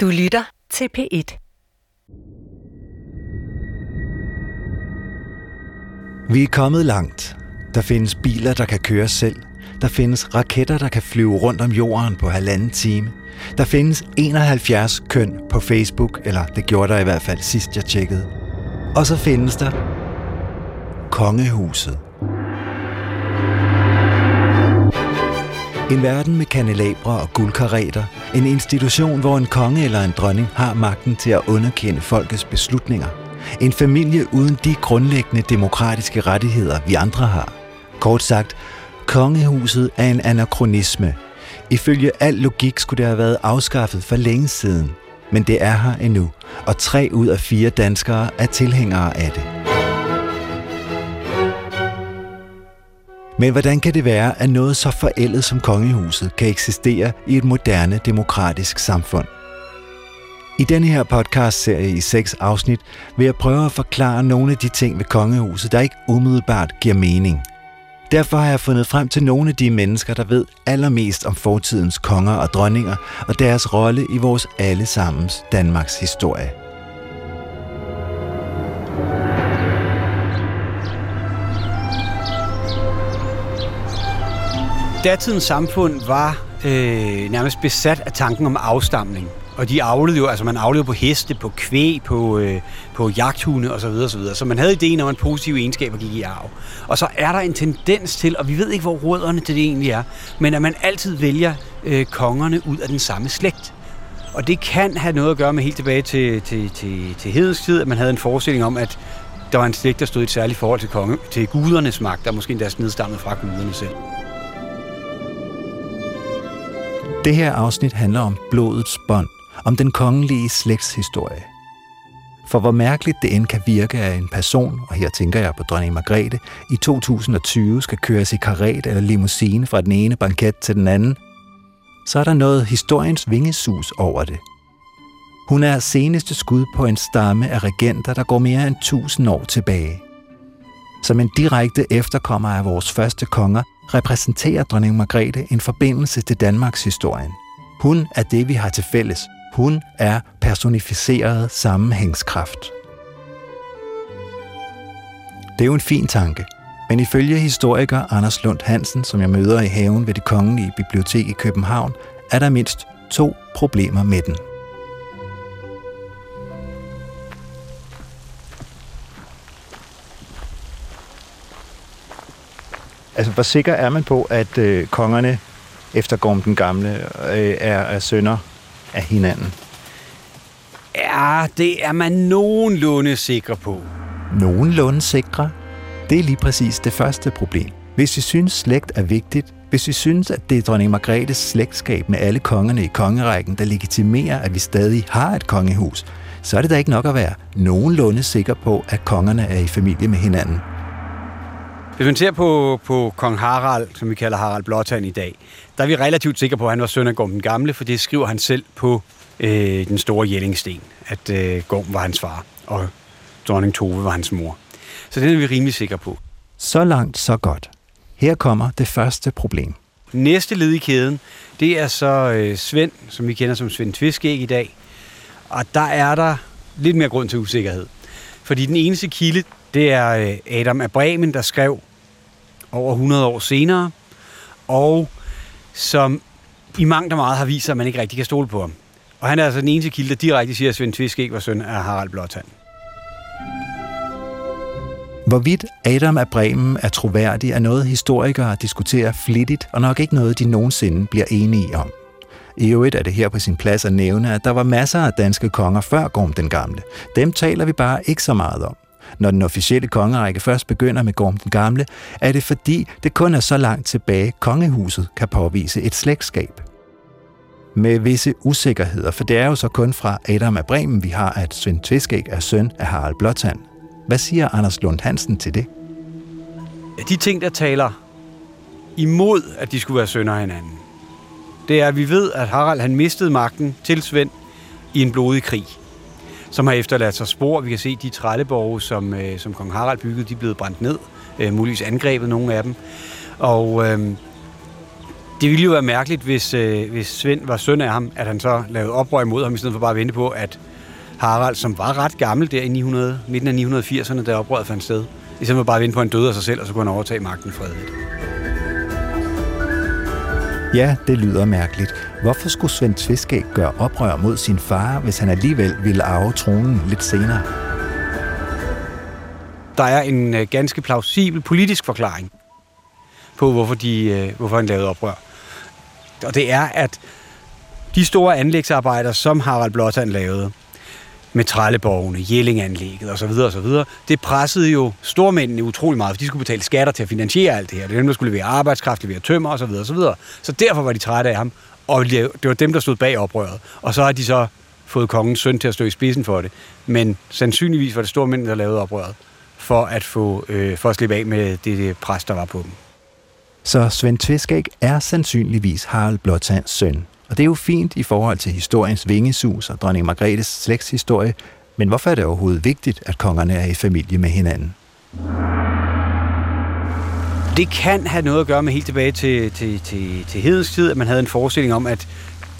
Du lytter til P1. Vi er kommet langt. Der findes biler, der kan køre selv. Der findes raketter, der kan flyve rundt om jorden på halvanden time. Der findes 71 køn på Facebook, eller det gjorde der i hvert fald sidst jeg tjekkede. Og så findes der Kongehuset. En verden med kanelabre og guldkareter. En institution, hvor en konge eller en dronning har magten til at underkende folkets beslutninger. En familie uden de grundlæggende demokratiske rettigheder, vi andre har. Kort sagt, kongehuset er en anachronisme. Ifølge al logik skulle det have været afskaffet for længe siden. Men det er her endnu, og tre ud af fire danskere er tilhængere af det. Men hvordan kan det være, at noget så forældet som kongehuset kan eksistere i et moderne demokratisk samfund? I denne her podcast-serie i seks afsnit vil jeg prøve at forklare nogle af de ting ved kongehuset, der ikke umiddelbart giver mening. Derfor har jeg fundet frem til nogle af de mennesker, der ved allermest om fortidens konger og dronninger og deres rolle i vores allesammens Danmarks historie. Datidens samfund var øh, nærmest besat af tanken om afstamning. Og de avlede jo, altså man avlede på heste, på kvæg, på, øh, på jagthunde osv. osv. Så man havde ideen om, at positive egenskaber gik i arv. Og så er der en tendens til, og vi ved ikke, hvor rødderne til det egentlig er, men at man altid vælger øh, kongerne ud af den samme slægt. Og det kan have noget at gøre med helt tilbage til, til, til, til hedens tid, at man havde en forestilling om, at der var en slægt, der stod i et særligt forhold til, konge, til gudernes magt, der måske endda nedstammet fra guderne selv. Det her afsnit handler om blodets bånd, om den kongelige slægtshistorie. For hvor mærkeligt det end kan virke, at en person, og her tænker jeg på dronning Margrethe, i 2020 skal køres i karet eller limousine fra den ene banket til den anden, så er der noget historiens vingesus over det. Hun er seneste skud på en stamme af regenter, der går mere end 1000 år tilbage. Som en direkte efterkommer af vores første konger, repræsenterer dronning Margrethe en forbindelse til Danmarks historien. Hun er det, vi har til fælles. Hun er personificeret sammenhængskraft. Det er jo en fin tanke, men ifølge historiker Anders Lund Hansen, som jeg møder i haven ved det kongelige bibliotek i København, er der mindst to problemer med den. Altså, hvor sikker er man på, at øh, kongerne efter Gorm den Gamle øh, er, er sønner af hinanden? Ja, det er man nogenlunde sikker på. Nogenlunde sikre? Det er lige præcis det første problem. Hvis vi synes, slægt er vigtigt, hvis vi synes, at det er dronning Margrethes slægtskab med alle kongerne i kongerækken, der legitimerer, at vi stadig har et kongehus, så er det da ikke nok at være nogenlunde sikker på, at kongerne er i familie med hinanden. Hvis man ser på, på kong Harald, som vi kalder Harald Blåtand i dag, der er vi relativt sikre på, at han var søn af Gorm den Gamle, for det skriver han selv på øh, den store Jellingsten, at øh, Gorm var hans far, og dronning Tove var hans mor. Så det er vi rimelig sikre på. Så langt, så godt. Her kommer det første problem. Næste led i kæden, det er så øh, Svend, som vi kender som Svend Tviskæg i dag. Og der er der lidt mere grund til usikkerhed. Fordi den eneste kilde, det er øh, Adam af Bremen, der skrev over 100 år senere, og som i mangt og meget har vist sig, at man ikke rigtig kan stole på ham. Og han er altså den eneste kilde, der direkte siger, at Svend Tviskæg var søn af Harald Blåtand. Hvorvidt Adam af Bremen er troværdig, er noget historikere diskuterer flittigt, og nok ikke noget, de nogensinde bliver enige om. I øvrigt er det her på sin plads at nævne, at der var masser af danske konger før Gorm den Gamle. Dem taler vi bare ikke så meget om. Når den officielle kongerække først begynder med Gorm den Gamle, er det fordi, det kun er så langt tilbage, kongehuset kan påvise et slægtskab. Med visse usikkerheder, for det er jo så kun fra Adam af Bremen, vi har, at Svend Tviskæg er søn af Harald Blåtand. Hvad siger Anders Lund Hansen til det? De ting, der taler imod, at de skulle være sønner af hinanden, det er, at vi ved, at Harald han mistede magten til Svend i en blodig krig, som har efterladt sig spor. Vi kan se, de trælleborge, som, øh, som kong Harald byggede, de er blevet brændt ned, øh, muligvis angrebet nogle af dem. Og øh, Det ville jo være mærkeligt, hvis, øh, hvis Svend var søn af ham, at han så lavede oprør imod ham, i stedet for bare at vente på, at Harald, som var ret gammel der i 900, midten af 980'erne, da oprøret fandt sted, i stedet for bare at vente på, at han døde af sig selv, og så kunne han overtage magten fredeligt. Ja, det lyder mærkeligt. Hvorfor skulle Svend Tveskæg gøre oprør mod sin far, hvis han alligevel ville arve tronen lidt senere? Der er en øh, ganske plausibel politisk forklaring på, hvorfor, de, øh, hvorfor han lavede oprør. Og det er, at de store anlægsarbejder, som Harald Blåtand lavede, med trælleborgene, Jellinganlægget osv. osv. Det pressede jo stormændene utrolig meget, for de skulle betale skatter til at finansiere alt det her. Det er dem, der skulle levere arbejdskraft, levere tømmer osv. osv. Så derfor var de trætte af ham, og det var dem, der stod bag oprøret. Og så har de så fået kongens søn til at stå i spidsen for det. Men sandsynligvis var det stormændene, der lavede oprøret, for at, få, øh, for at slippe af med det, det pres, der var på dem. Så Svend Tveskæg er sandsynligvis Harald Blåtands søn. Og det er jo fint i forhold til historiens vingesus og dronning Margrethes slægtshistorie, men hvorfor er det overhovedet vigtigt, at kongerne er i familie med hinanden? Det kan have noget at gøre med helt tilbage til, til, til, til hedens tid, at man havde en forestilling om, at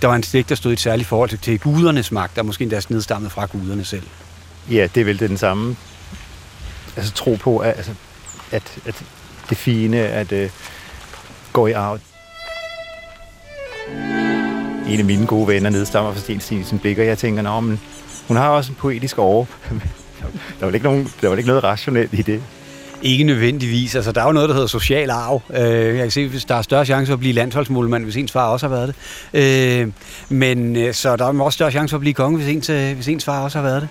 der var en slægt, der stod i et særligt forhold til, til gudernes magt, der måske endda nedstammet fra guderne selv. Ja, det er vel det den samme altså, tro på, at, altså, at, at det fine, at uh, gå i arv. En af mine gode venner nedstammer fra Sten Stinsen Blik, og jeg tænker, Nå, men hun har også en poetisk over. der var ikke, nogen, der var ikke noget rationelt i det. Ikke nødvendigvis. Altså, der er jo noget, der hedder social arv. Øh, jeg kan se, hvis der er større chance for at blive landsholdsmålmand, hvis ens far også har været det. Øh, men øh, så der er også større chance for at blive konge, hvis ens, øh, hvis ens far også har været det.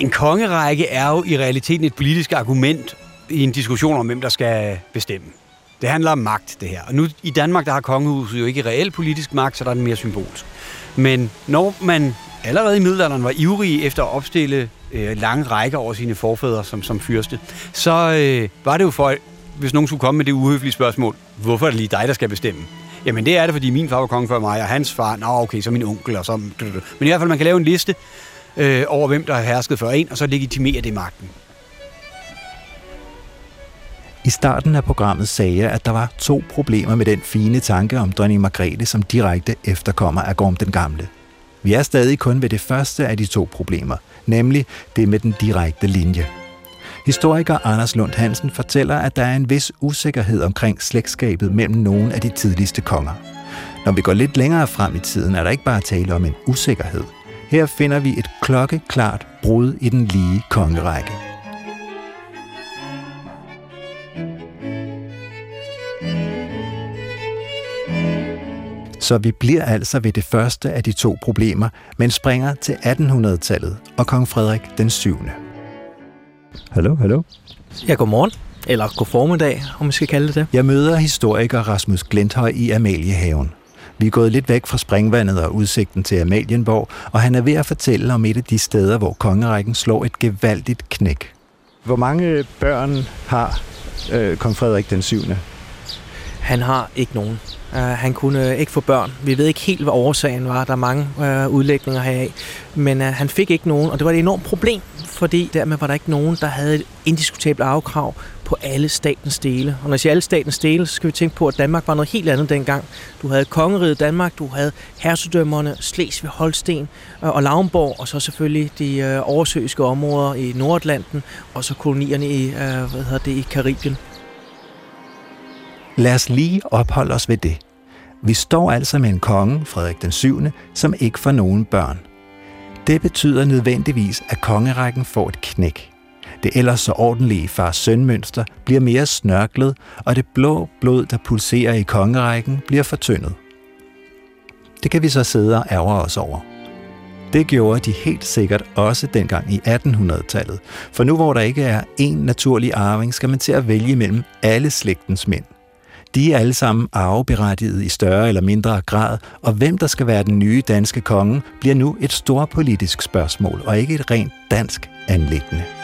En kongerække er jo i realiteten et politisk argument i en diskussion om, hvem der skal bestemme. Det handler om magt, det her. Og nu i Danmark, der har kongehuset jo ikke reel politisk magt, så der er den mere symbolsk. Men når man allerede i middelalderen var ivrig efter at opstille øh, lange rækker over sine forfædre som, som fyrste, så øh, var det jo for, hvis nogen skulle komme med det uhøflige spørgsmål, hvorfor er det lige dig, der skal bestemme? Jamen det er det, fordi min far var konge før mig, og hans far, nå okay, så min onkel, og så... Men i hvert fald, man kan lave en liste øh, over, hvem der har hersket før en, og så legitimere det magten. I starten af programmet sagde jeg, at der var to problemer med den fine tanke om dronning Margrethe som direkte efterkommer af Gorm den Gamle. Vi er stadig kun ved det første af de to problemer, nemlig det med den direkte linje. Historiker Anders Lund Hansen fortæller, at der er en vis usikkerhed omkring slægtskabet mellem nogle af de tidligste konger. Når vi går lidt længere frem i tiden, er der ikke bare tale om en usikkerhed. Her finder vi et klokkeklart brud i den lige kongerække. Så vi bliver altså ved det første af de to problemer, men springer til 1800-tallet og kong Frederik den 7. Hallo, hallo. Ja, godmorgen. Eller god formiddag, om vi skal kalde det det. Jeg møder historiker Rasmus Glenthøj i Amaliehaven. Vi er gået lidt væk fra springvandet og udsigten til Amalienborg, og han er ved at fortælle om et af de steder, hvor kongerækken slår et gevaldigt knæk. Hvor mange børn har øh, kong Frederik den 7.? Han har ikke nogen. Uh, han kunne uh, ikke få børn. Vi ved ikke helt, hvad årsagen var. Der er mange uh, udlægninger heraf. Men uh, han fik ikke nogen, og det var et enormt problem, fordi dermed var der ikke nogen, der havde et indiskutabelt afkrav på alle statens dele. Og når jeg siger alle statens dele, så skal vi tænke på, at Danmark var noget helt andet dengang. Du havde kongeriget Danmark, du havde hersedømmerne, Slesvig, Holsten uh, og Lauenborg, og så selvfølgelig de uh, oversøiske områder i Nordatlanten, og så kolonierne i, uh, hvad hedder det, i Karibien. Lad os lige opholde os ved det. Vi står altså med en konge, Frederik den 7., som ikke får nogen børn. Det betyder nødvendigvis, at kongerækken får et knæk. Det ellers så ordentlige far sønmønster bliver mere snørklet, og det blå blod, der pulserer i kongerækken, bliver fortyndet. Det kan vi så sidde og ærge os over. Det gjorde de helt sikkert også dengang i 1800-tallet, for nu hvor der ikke er én naturlig arving, skal man til at vælge mellem alle slægtens mænd. De er alle sammen arveberettiget i større eller mindre grad, og hvem der skal være den nye danske konge, bliver nu et stort politisk spørgsmål, og ikke et rent dansk anlæggende.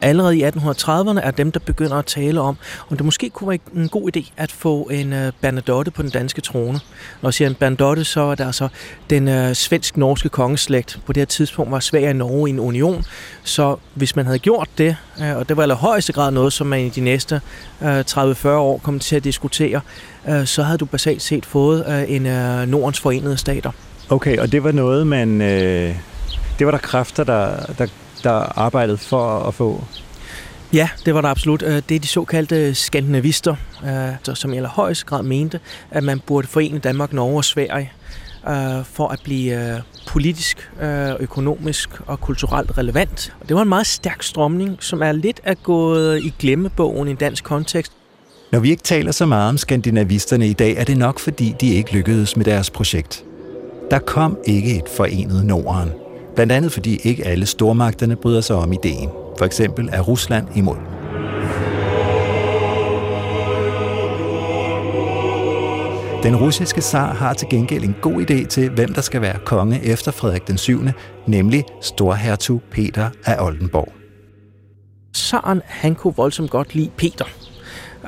Allerede i 1830'erne er dem, der begynder at tale om, om det måske kunne være en god idé at få en øh, Bernadotte på den danske trone. Når jeg siger en Bernadotte, så er der altså den øh, svensk-norske kongeslægt. På det her tidspunkt var Sverige og Norge i en union, så hvis man havde gjort det, øh, og det var i højeste grad noget, som man i de næste øh, 30-40 år kommer til at diskutere, øh, så havde du basalt set fået øh, en øh, Nordens forenede stater. Okay, og det var noget, man... Øh, det var der kræfter, der, der der arbejdede for at få? Ja, det var der absolut. Øh, det er de såkaldte skandinavister, øh, som i allerhøjeste grad mente, at man burde forene Danmark, Norge og Sverige øh, for at blive politisk, økonomisk og kulturelt relevant. Og det var en meget stærk strømning, som er lidt at gået i glemmebogen i dansk kontekst. Når vi ikke taler så meget om skandinavisterne i dag, er det nok fordi, de ikke lykkedes med deres projekt. Der kom ikke et forenet Norden. Blandt andet fordi ikke alle stormagterne bryder sig om ideen. For eksempel er Rusland imod. Den russiske zar har til gengæld en god idé til, hvem der skal være konge efter Frederik den 7., nemlig storhertug Peter af Oldenborg. Zaren, han kunne voldsomt godt lide Peter.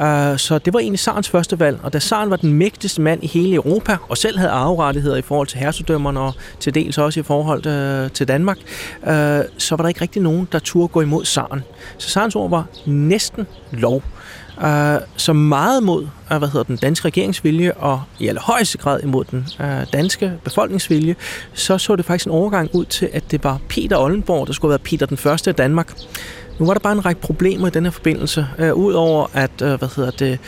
Uh, så det var egentlig Sarens første valg, og da Saren var den mægtigste mand i hele Europa, og selv havde arverettigheder i forhold til hersedømmerne og til dels også i forhold uh, til Danmark, uh, så var der ikke rigtig nogen, der turde gå imod Saren. Så Sarens ord var næsten lov øh, så meget mod øh, hvad hedder den danske regeringsvilje og i allerhøjeste grad imod den øh, danske befolkningsvilje, så så det faktisk en overgang ud til, at det var Peter Ollenborg, der skulle have været Peter den første af Danmark. Nu var der bare en række problemer i den her forbindelse. Øh, Udover at, øh, hvad hedder det,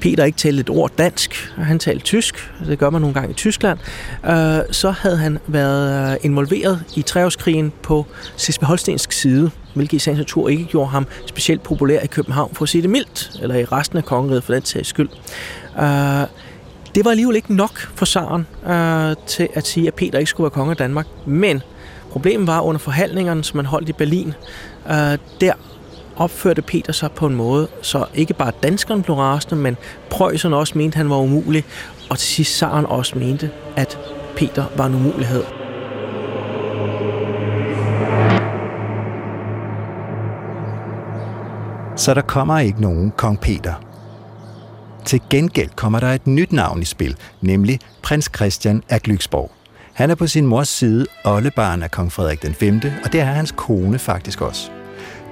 Peter ikke talte et ord dansk, han talte tysk, det gør man nogle gange i Tyskland, øh, så havde han været øh, involveret i treårskrigen på Sisbe Holstensk side, hvilket i sagens natur ikke gjorde ham specielt populær i København, for at sige det mildt, eller i resten af kongeriget for den sags skyld. Uh, det var alligevel ikke nok for Saren uh, til at sige, at Peter ikke skulle være konge af Danmark, men problemet var under forhandlingerne, som man holdt i Berlin, uh, der opførte Peter sig på en måde, så ikke bare danskerne blev rasende, men prøjserne også mente, han var umulig, og til sidst Saren også mente, at Peter var en umulighed. Så der kommer ikke nogen kong Peter. Til gengæld kommer der et nyt navn i spil, nemlig prins Christian af Glücksborg. Han er på sin mors side oldebarn af kong Frederik den 5., og det er hans kone faktisk også.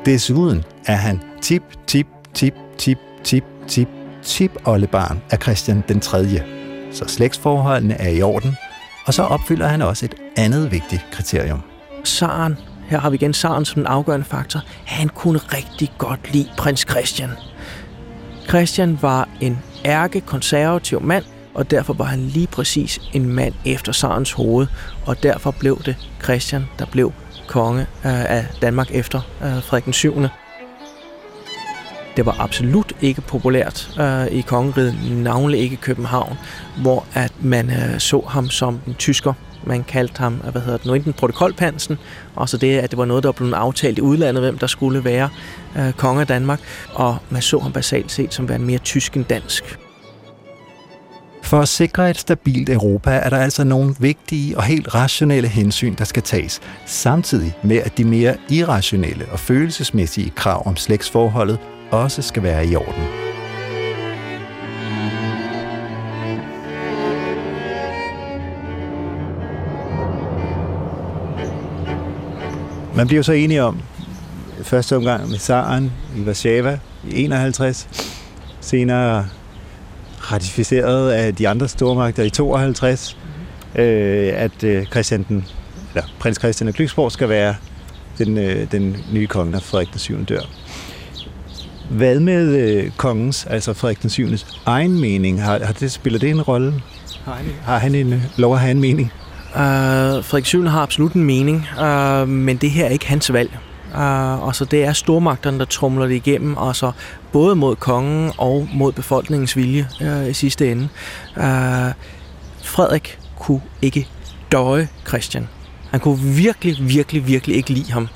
Desuden er han tip, tip, tip, tip, tip, tip, tip oldebarn af Christian den 3. Så slægtsforholdene er i orden, og så opfylder han også et andet vigtigt kriterium. Saren, her har vi igen Saren som den afgørende faktor, han kunne rigtig godt lide prins Christian. Christian var en ærke konservativ mand, og derfor var han lige præcis en mand efter Sarens hoved, og derfor blev det Christian, der blev konge øh, af Danmark efter øh, Frederik den 7. Det var absolut ikke populært øh, i kongeriget, navnlig ikke i København, hvor at man øh, så ham som en tysker. Man kaldte ham, øh, hvad hedder det nu, enten protokolpansen, og så det, at det var noget, der blev aftalt i udlandet, hvem der skulle være øh, konge af Danmark, og man så ham basalt set som værende mere tysk end dansk. For at sikre et stabilt Europa er der altså nogle vigtige og helt rationelle hensyn, der skal tages, samtidig med at de mere irrationelle og følelsesmæssige krav om slægtsforholdet også skal være i orden. Man bliver så enige om, første omgang med Saren i Warszawa i 51, senere ratificeret af de andre stormagter i 52, mm-hmm. øh, at øh, Christian den, eller prins Christian af Glücksborg skal være den, øh, den nye konge, når Frederik den 7. dør. Hvad med øh, kongens, altså Frederik den 7. egen mening? Har, har det, spiller det en rolle? Har han, har han en, lov at have en mening? Uh, Frederik 7. har absolut en mening, uh, men det her er ikke hans valg. Uh, og så det er stormagterne, der trumler det igennem, og så både mod kongen og mod befolkningens vilje uh, i sidste ende. Uh, Frederik kunne ikke døje Christian. Han kunne virkelig, virkelig, virkelig ikke lide ham.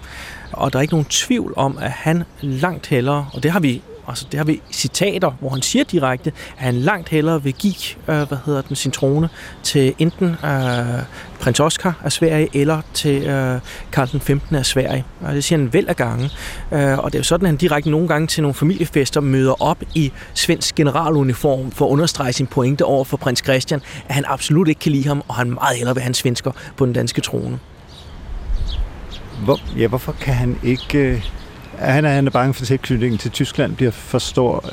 Og der er ikke nogen tvivl om, at han langt hellere, og det har vi Altså, det har vi citater, hvor han siger direkte, at han langt hellere vil give øh, hvad hedder den, sin trone til enten øh, prins Oscar af Sverige eller til øh, Karl den 15. af Sverige. Og det siger han vel af gange. Øh, og det er jo sådan, at han direkte nogle gange til nogle familiefester møder op i svensk generaluniform for at understrege sin pointe over for prins Christian, at han absolut ikke kan lide ham, og han meget hellere vil have en svensker på den danske trone. Hvor, ja, hvorfor kan han ikke... Øh, Øh, han, er, han er bange for, at tilknytningen til Tyskland bliver for stor.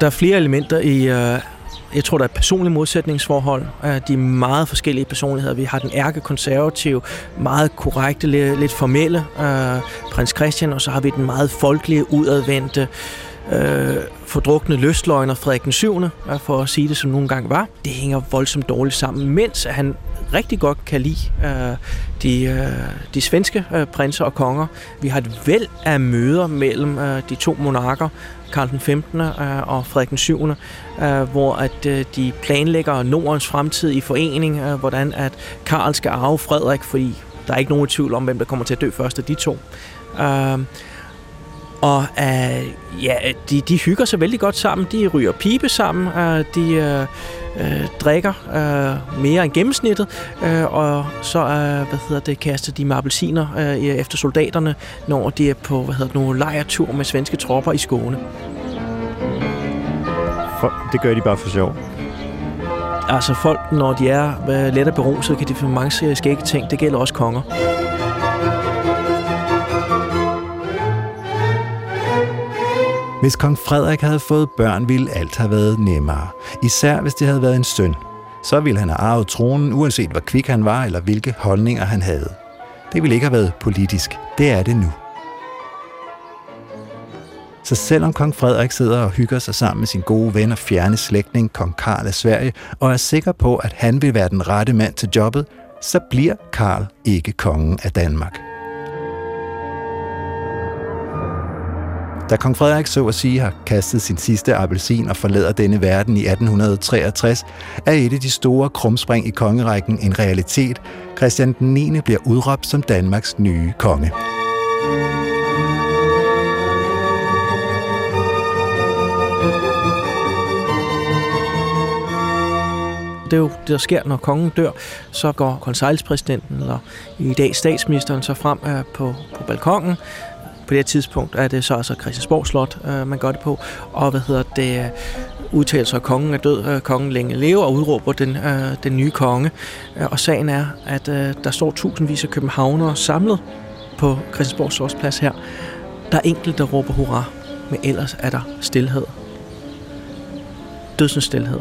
Der er flere elementer i... Øh, jeg tror, der er et personligt modsætningsforhold. Øh, de er meget forskellige personligheder. Vi har den ærkekonservative, meget korrekte, lidt formelle øh, prins Christian, og så har vi den meget folkelige, udadvendte, øh, fordrukne løsløgner Frederik den 7., øh, for at sige det som nogle gange var. Det hænger voldsomt dårligt sammen, mens han rigtig godt kan lide øh, de, øh, de svenske øh, prinser og konger. Vi har et væld af møder mellem øh, de to monarker, Karl den 15. Øh, og Frederik den 7., øh, hvor at øh, de planlægger Nordens fremtid i forening, øh, hvordan at Karl skal arve Frederik, fordi der er ikke nogen tvivl om, hvem der kommer til at dø først af de to. Øh, og øh, ja, de, de hygger sig vældig godt sammen. De ryger pibe sammen. Øh, de øh, øh, drikker øh, mere end gennemsnittet. Øh, og så øh, hvad hedder det, kaster de med appelsiner øh, efter soldaterne, når de er på hvad hedder det, nogle lejretur med svenske tropper i Skåne. For, det gør de bare for sjov. Altså folk, når de er øh, lettere beruset, kan de få mange skægge ting. Det gælder også konger. Hvis kong Frederik havde fået børn, ville alt have været nemmere. Især hvis det havde været en søn. Så ville han have arvet tronen, uanset hvor kvik han var eller hvilke holdninger han havde. Det ville ikke have været politisk. Det er det nu. Så selvom kong Frederik sidder og hygger sig sammen med sin gode ven og fjerne slægtning, kong Karl af Sverige, og er sikker på, at han vil være den rette mand til jobbet, så bliver Karl ikke kongen af Danmark. Da kong Frederik så at sige har kastet sin sidste appelsin og forlader denne verden i 1863, er et af de store krumspring i kongerækken en realitet. Christian den 9. bliver udråbt som Danmarks nye konge. Det er jo det, der sker, når kongen dør. Så går konsejlspræsidenten, eller i dag statsministeren, så frem øh, på, på balkongen, på det her tidspunkt er det så altså Christiansborg Slot, øh, man gør det på. Og hvad hedder det, udtalelser af kongen er død, øh, kongen længe lever og udråber den, øh, den nye konge. Øh, og sagen er, at øh, der står tusindvis af københavnere samlet på Christiansborg Slottsplads her. Der er enkelte, der råber hurra, men ellers er der stillhed. Dødsens stillhed.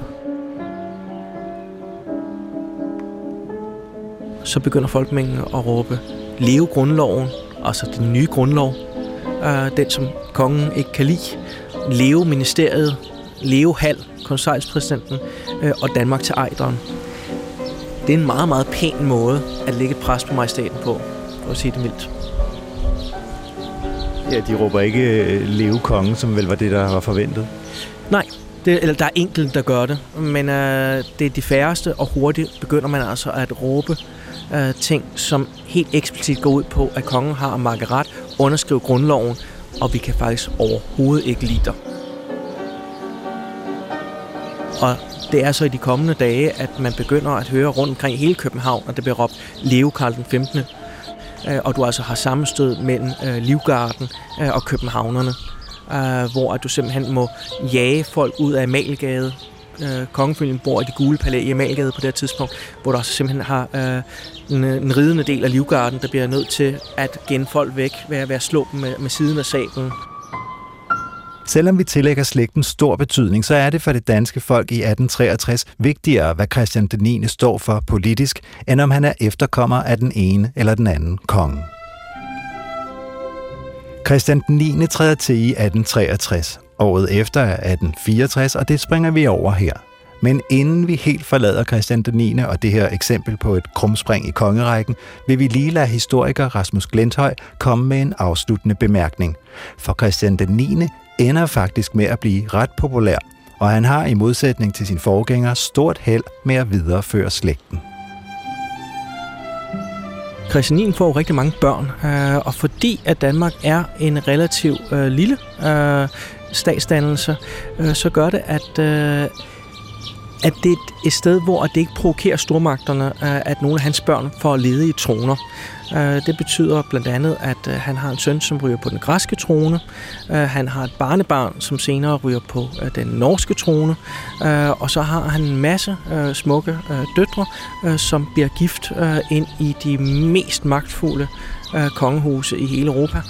Så begynder folkemængden at råbe, leve grundloven, altså den nye grundlov, øh, den som kongen ikke kan lide, leve ministeriet, leve Hall, konsejlspræsidenten øh, og Danmark til ejderen. Det er en meget, meget pæn måde at lægge pres på majestaten på, for at sige det mildt. Ja, de råber ikke øh, leve kongen, som vel var det, der var forventet. Det, eller der er enkelte, der gør det, men øh, det er de færreste, og hurtigt begynder man altså at råbe øh, ting, som helt eksplicit går ud på, at kongen har markeret, underskrive grundloven, og vi kan faktisk overhovedet ikke lide dig. Og det er så i de kommende dage, at man begynder at høre rundt omkring hele København, at det bliver råbt Leo Karl den 15. Øh, og du altså har sammenstød mellem øh, Livgarden øh, og københavnerne, Øh, hvor at du simpelthen må jage folk ud af Amalgade, øh, kongefamilien bor i det gule palæ i Amalgade på det tidspunkt, hvor der også simpelthen har øh, en, en ridende del af livgarden, der bliver nødt til at genne folk væk ved at, ved at slå dem med, med siden af sablen. Selvom vi tillægger slægten stor betydning, så er det for det danske folk i 1863 vigtigere, hvad Christian den 9. står for politisk, end om han er efterkommer af den ene eller den anden konge. Christian den 9. træder til i 1863, Året efter er 1864, og det springer vi over her. Men inden vi helt forlader Christian den 9. og det her eksempel på et krumspring i kongerækken, vil vi lige lade historiker Rasmus Glenthøj komme med en afsluttende bemærkning. For Christian den 9. ender faktisk med at blive ret populær, og han har i modsætning til sin forgænger stort held med at videreføre slægten. Christian 9 får rigtig mange børn, øh, og fordi at Danmark er en relativ øh, lille øh, statsdannelse, øh, så gør det, at, øh, at det er et sted, hvor det ikke provokerer stormagterne, øh, at nogle af hans børn får ledige troner. Øh, det betyder blandt andet, at øh, han har en søn, som ryger på den græske trone. Øh, han har et barnebarn, som senere ryger på øh, den norske trone. Øh, og så har han en masse smukke døtre, som bliver gift ind i de mest magtfulde kongehuse i hele Europa.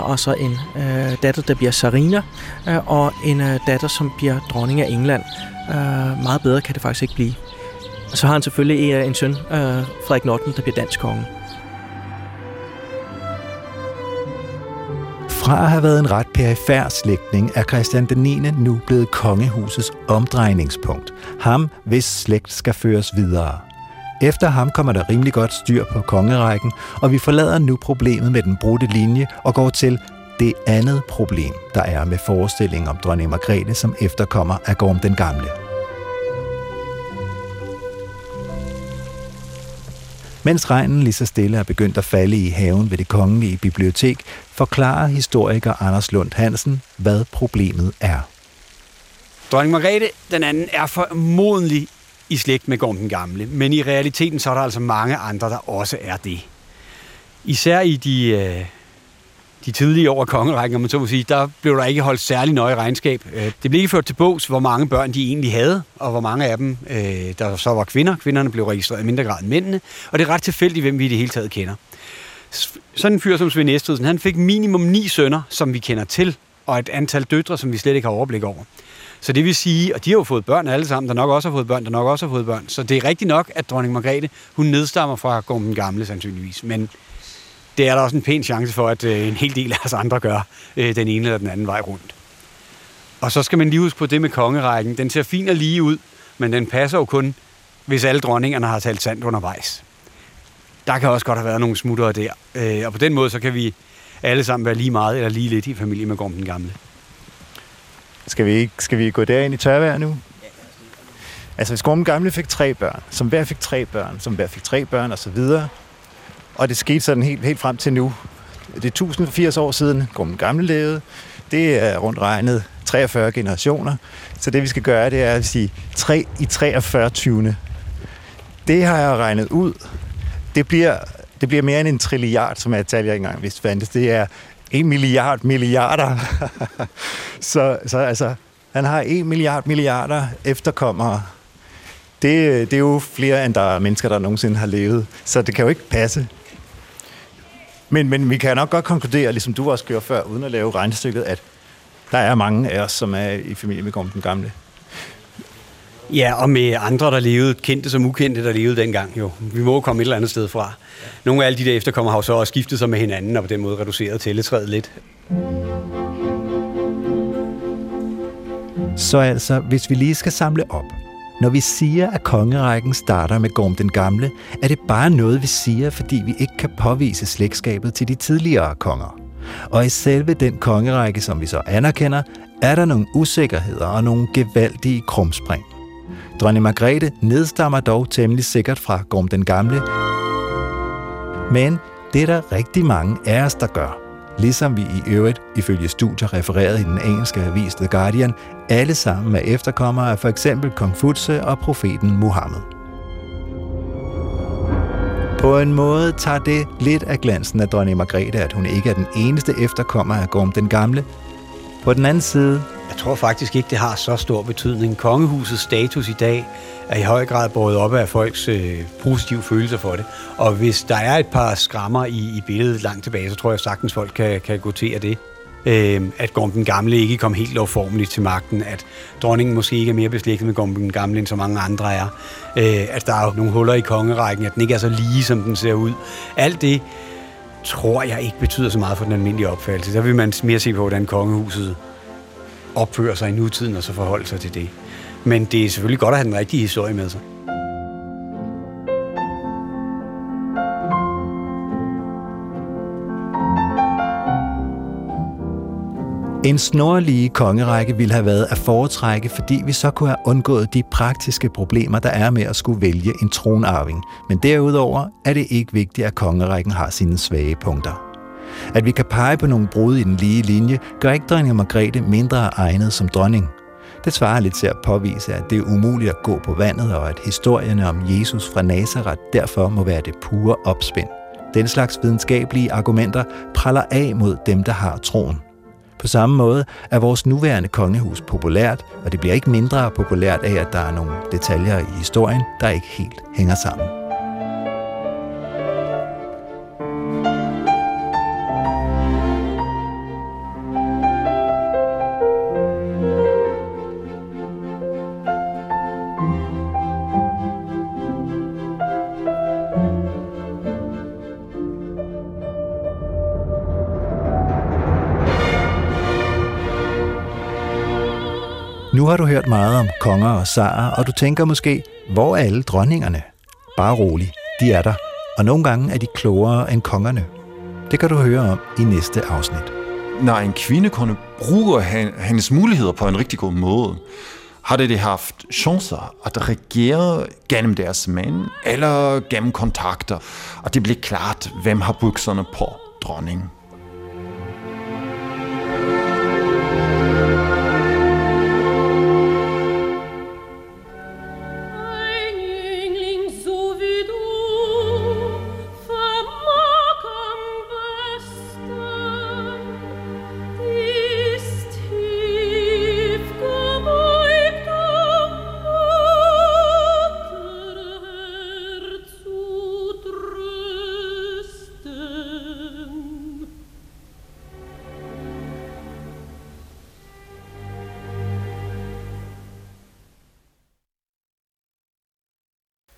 Og så en datter, der bliver Sarina, og en datter, som bliver dronning af England. Meget bedre kan det faktisk ikke blive. Og så har han selvfølgelig en søn, Frederik Norton, der bliver dansk konge. Fra at have været en ret perifær slægtning er Christian den 9. nu blevet kongehusets omdrejningspunkt. Ham, hvis slægt skal føres videre. Efter ham kommer der rimelig godt styr på kongerækken, og vi forlader nu problemet med den brudte linje og går til det andet problem, der er med forestillingen om dronning Margrethe som efterkommer af Gorm den Gamle. Mens regnen lige så stille er begyndt at falde i haven ved det kongelige bibliotek, forklarer historiker Anders Lund Hansen, hvad problemet er. Dronning Margrethe den anden er formodentlig i slægt med Gorm den Gamle, men i realiteten så er der altså mange andre, der også er det. Især i de øh, de tidlige år af kongerækken, om man så må sige, der blev der ikke holdt særlig nøje regnskab. Øh, det blev ikke ført til bogs, hvor mange børn de egentlig havde, og hvor mange af dem, øh, der så var kvinder. Kvinderne blev registreret i mindre grad end mændene, og det er ret tilfældigt, hvem vi i det hele taget kender. Sådan en fyr som Svend Estridsen, han fik minimum ni sønner, som vi kender til, og et antal døtre, som vi slet ikke har overblik over. Så det vil sige, og de har jo fået børn alle sammen, der nok også har fået børn, der nok også har fået børn. Så det er rigtigt nok, at dronning Margrethe, hun nedstammer fra Gorm den Gamle sandsynligvis. Men det er der også en pæn chance for, at øh, en hel del af os andre gør øh, den ene eller den anden vej rundt. Og så skal man lige huske på det med kongerækken. Den ser fin og lige ud, men den passer jo kun, hvis alle dronningerne har talt sandt undervejs. Der kan også godt have været nogle smutter der. Øh, og på den måde, så kan vi alle sammen være lige meget eller lige lidt i familie med Gorm den Gamle. Skal vi, ikke, skal vi gå derind i tørvejr nu? Altså, hvis Gorm den Gamle fik tre børn, som hver fik tre børn, som hver fik tre børn osv., og det skete sådan helt, helt frem til nu. Det er 1080 år siden, Grum Gamle levede. Det er rundt regnet 43 generationer. Så det vi skal gøre, det er at sige 3 i 43 20. Det har jeg regnet ud. Det bliver, det bliver mere end en trilliard, som er et tal, jeg ikke engang vidste fandtes. Det er en milliard milliarder. så, så altså, han har en milliard milliarder efterkommere. Det, det er jo flere, end der er mennesker, der nogensinde har levet. Så det kan jo ikke passe. Men, men vi kan nok godt konkludere, ligesom du også gjorde før, uden at lave regnestykket, at der er mange af os, som er i familie med Gorm den Gamle. Ja, og med andre, der levede, kendte som ukendte, der levede dengang jo. Vi må komme et eller andet sted fra. Nogle af alle de der efterkommere har jo så også skiftet sig med hinanden, og på den måde reduceret tælletræet lidt. Så altså, hvis vi lige skal samle op, når vi siger, at kongerækken starter med Gorm den Gamle, er det bare noget, vi siger, fordi vi ikke kan påvise slægtskabet til de tidligere konger. Og i selve den kongerække, som vi så anerkender, er der nogle usikkerheder og nogle gevaldige krumspring. Dronning Margrethe nedstammer dog temmelig sikkert fra Gorm den Gamle, men det er der rigtig mange af os, der gør ligesom vi i øvrigt, ifølge studier refereret i den engelske avis The Guardian, alle sammen er efterkommere af for eksempel Kong Futse og profeten Muhammed. På en måde tager det lidt af glansen af dronning Margrethe, at hun ikke er den eneste efterkommer af Gorm den Gamle. På den anden side... Jeg tror faktisk ikke, det har så stor betydning. Kongehusets status i dag er i høj grad båret op af folks øh, positive følelser for det. Og hvis der er et par skrammer i, i billedet langt tilbage, så tror jeg sagtens, folk kan, kan gå til det. Øh, at Gorm den Gamle ikke kom helt lovformeligt til magten, at dronningen måske ikke er mere beslægtet med Gorm den Gamle, end så mange andre er, øh, at der er nogle huller i kongerækken, at den ikke er så lige, som den ser ud. Alt det tror jeg ikke betyder så meget for den almindelige opfattelse. Der vil man mere se på, hvordan kongehuset opfører sig i nutiden, og så forholde sig til det. Men det er selvfølgelig godt at have den rigtige historie med sig. En snorlige kongerække ville have været at foretrække, fordi vi så kunne have undgået de praktiske problemer, der er med at skulle vælge en tronarving. Men derudover er det ikke vigtigt, at kongerækken har sine svage punkter. At vi kan pege på nogle brud i den lige linje, gør ikke dronning Margrethe mindre egnet som dronning. Det svarer lidt til at påvise, at det er umuligt at gå på vandet, og at historierne om Jesus fra Nazareth derfor må være det pure opspind. Den slags videnskabelige argumenter praller af mod dem, der har troen. På samme måde er vores nuværende kongehus populært, og det bliver ikke mindre populært af, at der er nogle detaljer i historien, der ikke helt hænger sammen. Har du hørt meget om konger og sager, og du tænker måske, hvor er alle dronningerne? Bare rolig, de er der, og nogle gange er de klogere end kongerne. Det kan du høre om i næste afsnit. Når en kvinde kunne bruge hendes muligheder på en rigtig god måde, havde de haft chancer at regere gennem deres mænd eller gennem kontakter, og det blev klart, hvem har bukserne på dronningen.